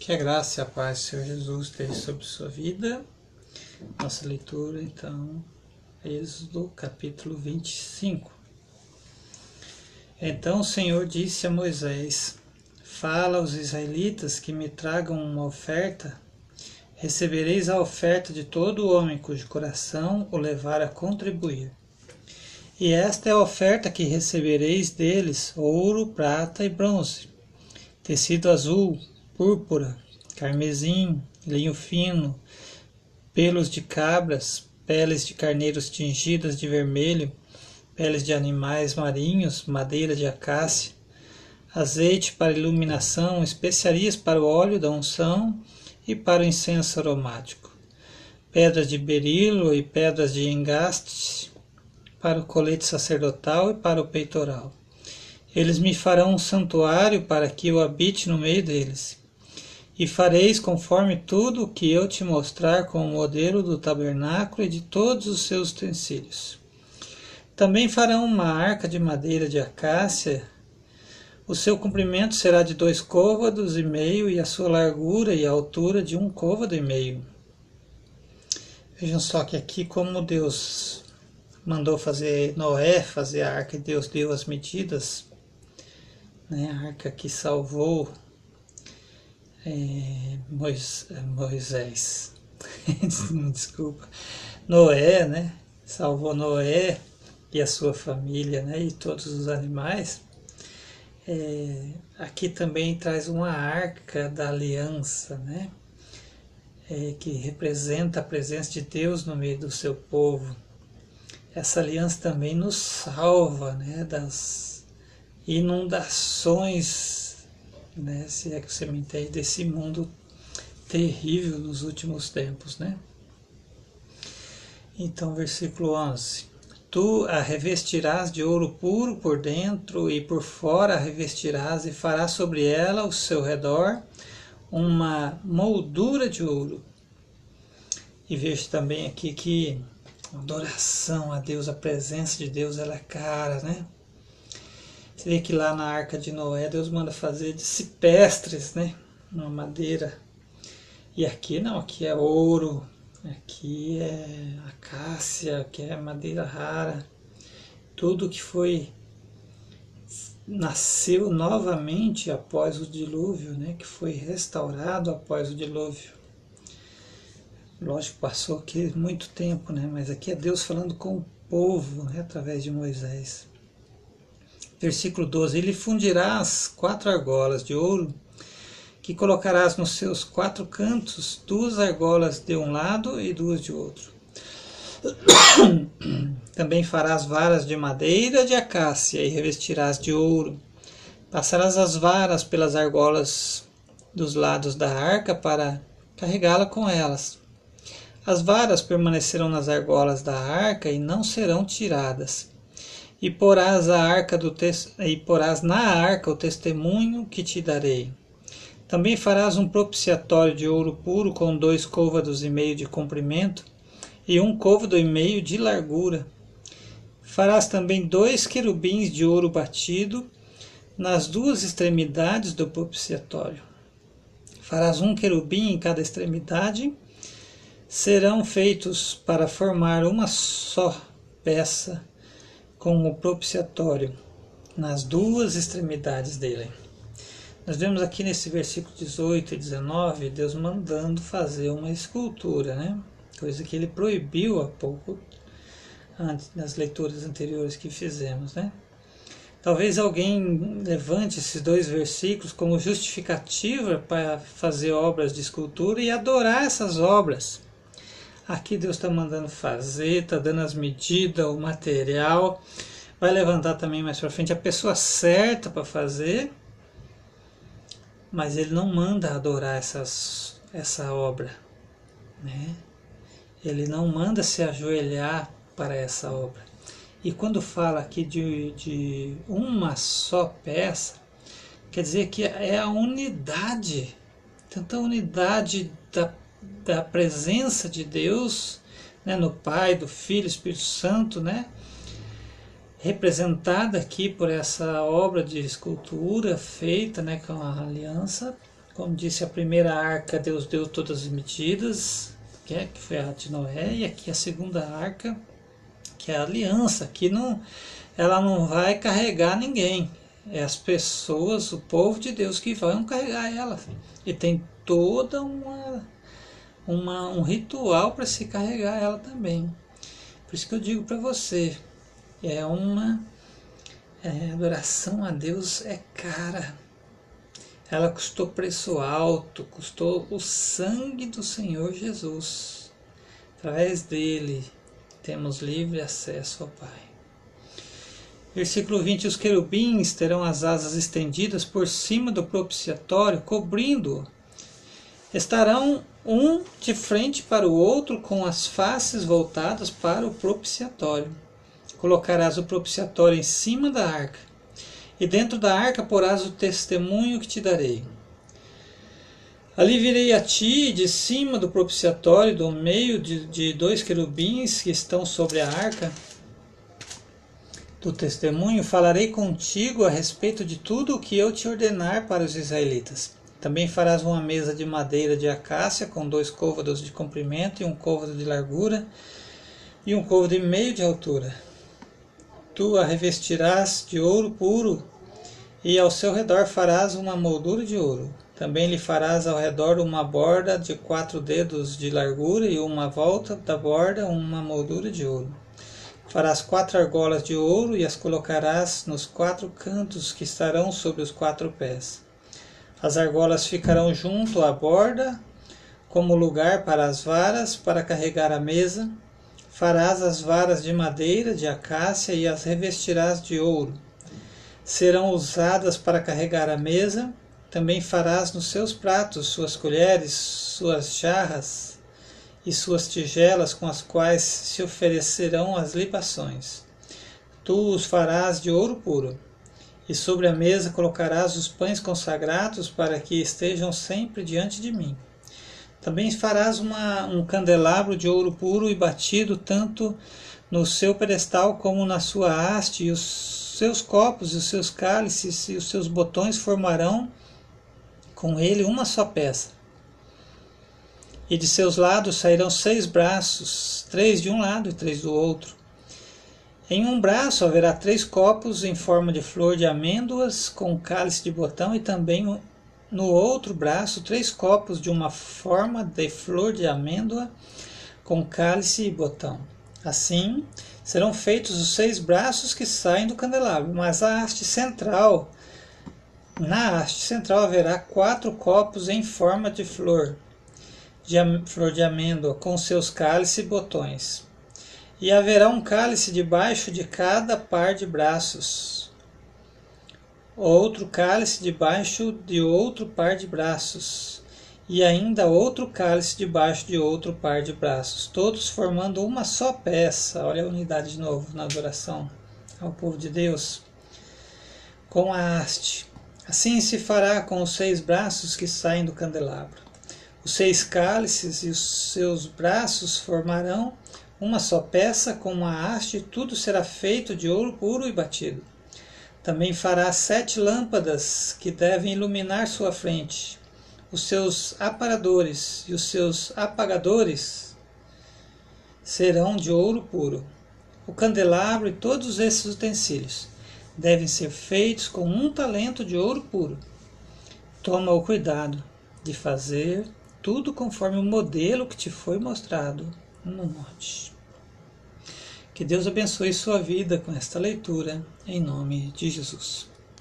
Que a graça e a paz do Senhor Jesus esteja sobre sua vida. Nossa leitura, então, Êxodo capítulo 25. Então o Senhor disse a Moisés: Fala aos israelitas que me tragam uma oferta. Recebereis a oferta de todo homem cujo coração o levar a contribuir. E esta é a oferta que recebereis deles: ouro, prata e bronze, tecido azul, púrpura, carmesim, linho fino, pelos de cabras, peles de carneiros tingidas de vermelho, peles de animais marinhos, madeira de acácia, azeite para iluminação, especiarias para o óleo da unção e para o incenso aromático, pedras de berilo e pedras de engaste para o colete sacerdotal e para o peitoral. Eles me farão um santuário para que eu habite no meio deles e fareis conforme tudo o que eu te mostrar com o modelo do tabernáculo e de todos os seus utensílios. Também farão uma arca de madeira de acácia. O seu comprimento será de dois côvados e meio, e a sua largura e altura de um côvado e meio. Vejam só que aqui como Deus mandou fazer Noé fazer a arca e Deus deu as medidas, né? a arca que salvou é, Moisés, desculpa, Noé, né? Salvou Noé e a sua família, né? E todos os animais. É, aqui também traz uma arca da aliança, né? É, que representa a presença de Deus no meio do seu povo. Essa aliança também nos salva, né? Das inundações né? Se é que você me entende, desse mundo terrível nos últimos tempos, né? Então, versículo 11. Tu a revestirás de ouro puro por dentro e por fora a revestirás e farás sobre ela ao seu redor uma moldura de ouro. E vejo também aqui que adoração a Deus, a presença de Deus, ela é cara, né? Você vê que lá na Arca de Noé Deus manda fazer de cipestres, né? Uma madeira. E aqui não, aqui é ouro, aqui é acácia, aqui é madeira rara. Tudo que foi nasceu novamente após o dilúvio, né? Que foi restaurado após o dilúvio. Lógico, passou aqui muito tempo, né? Mas aqui é Deus falando com o povo, né? através de Moisés versículo 12: Ele fundirá as quatro argolas de ouro que colocarás nos seus quatro cantos, duas argolas de um lado e duas de outro. Também farás varas de madeira de acácia e revestirás de ouro. Passarás as varas pelas argolas dos lados da arca para carregá-la com elas. As varas permanecerão nas argolas da arca e não serão tiradas e porás a arca do e porás na arca o testemunho que te darei. Também farás um propiciatório de ouro puro com dois côvados e meio de comprimento e um côvado e meio de largura. Farás também dois querubins de ouro batido nas duas extremidades do propiciatório. Farás um querubim em cada extremidade. Serão feitos para formar uma só peça com o propiciatório nas duas extremidades dele. Nós vemos aqui nesse versículo 18 e 19 Deus mandando fazer uma escultura, né? Coisa que ele proibiu há pouco antes nas leituras anteriores que fizemos, né? Talvez alguém levante esses dois versículos como justificativa para fazer obras de escultura e adorar essas obras. Aqui Deus está mandando fazer, está dando as medidas, o material. Vai levantar também mais para frente a pessoa certa para fazer. Mas ele não manda adorar essas, essa obra. Né? Ele não manda se ajoelhar para essa obra. E quando fala aqui de, de uma só peça, quer dizer que é a unidade, tanta unidade da da presença de Deus, né, no Pai, do Filho, Espírito Santo, né, representada aqui por essa obra de escultura feita né, com a aliança, como disse a primeira arca, Deus deu todas as medidas, que, é, que foi a de Noé, e aqui a segunda arca, que é a aliança, que não, ela não vai carregar ninguém. É as pessoas, o povo de Deus que vão carregar ela. E tem toda uma, uma um ritual para se carregar ela também. Por isso que eu digo para você, é uma é, adoração a Deus é cara. Ela custou preço alto, custou o sangue do Senhor Jesus. Através dele temos livre acesso ao Pai. Versículo 20: Os querubins terão as asas estendidas por cima do propiciatório, cobrindo-o. Estarão um de frente para o outro, com as faces voltadas para o propiciatório. Colocarás o propiciatório em cima da arca, e dentro da arca porás o testemunho que te darei. Ali virei a ti de cima do propiciatório, do meio de, de dois querubins que estão sobre a arca do testemunho, falarei contigo a respeito de tudo o que eu te ordenar para os israelitas. Também farás uma mesa de madeira de acácia com dois côvados de comprimento e um côvado de largura e um côvado e meio de altura. Tu a revestirás de ouro puro e ao seu redor farás uma moldura de ouro. Também lhe farás ao redor uma borda de quatro dedos de largura e uma volta da borda uma moldura de ouro. Farás quatro argolas de ouro e as colocarás nos quatro cantos que estarão sobre os quatro pés. As argolas ficarão junto à borda, como lugar para as varas, para carregar a mesa. Farás as varas de madeira de acácia e as revestirás de ouro. Serão usadas para carregar a mesa. Também farás nos seus pratos suas colheres, suas jarras, e suas tigelas com as quais se oferecerão as libações. Tu os farás de ouro puro, e sobre a mesa colocarás os pães consagrados para que estejam sempre diante de mim. Também farás uma, um candelabro de ouro puro e batido tanto no seu pedestal como na sua haste, e os seus copos e os seus cálices e os seus botões formarão com ele uma só peça e de seus lados sairão seis braços, três de um lado e três do outro. Em um braço haverá três copos em forma de flor de amêndoas com cálice de botão, e também no outro braço três copos de uma forma de flor de amêndoa com cálice e botão. Assim serão feitos os seis braços que saem do candelabro, mas a haste central, na haste central haverá quatro copos em forma de flor de flor de amêndoa com seus cálices e botões. E haverá um cálice debaixo de cada par de braços, outro cálice debaixo de outro par de braços, e ainda outro cálice debaixo de outro par de braços, todos formando uma só peça. Olha a unidade de novo na adoração ao povo de Deus. Com a haste. Assim se fará com os seis braços que saem do candelabro. Os seis cálices e os seus braços formarão uma só peça com uma haste, tudo será feito de ouro puro e batido. Também fará sete lâmpadas que devem iluminar sua frente. Os seus aparadores e os seus apagadores serão de ouro puro. O candelabro e todos esses utensílios devem ser feitos com um talento de ouro puro. Toma o cuidado de fazer tudo conforme o modelo que te foi mostrado no monte. Que Deus abençoe sua vida com esta leitura, em nome de Jesus.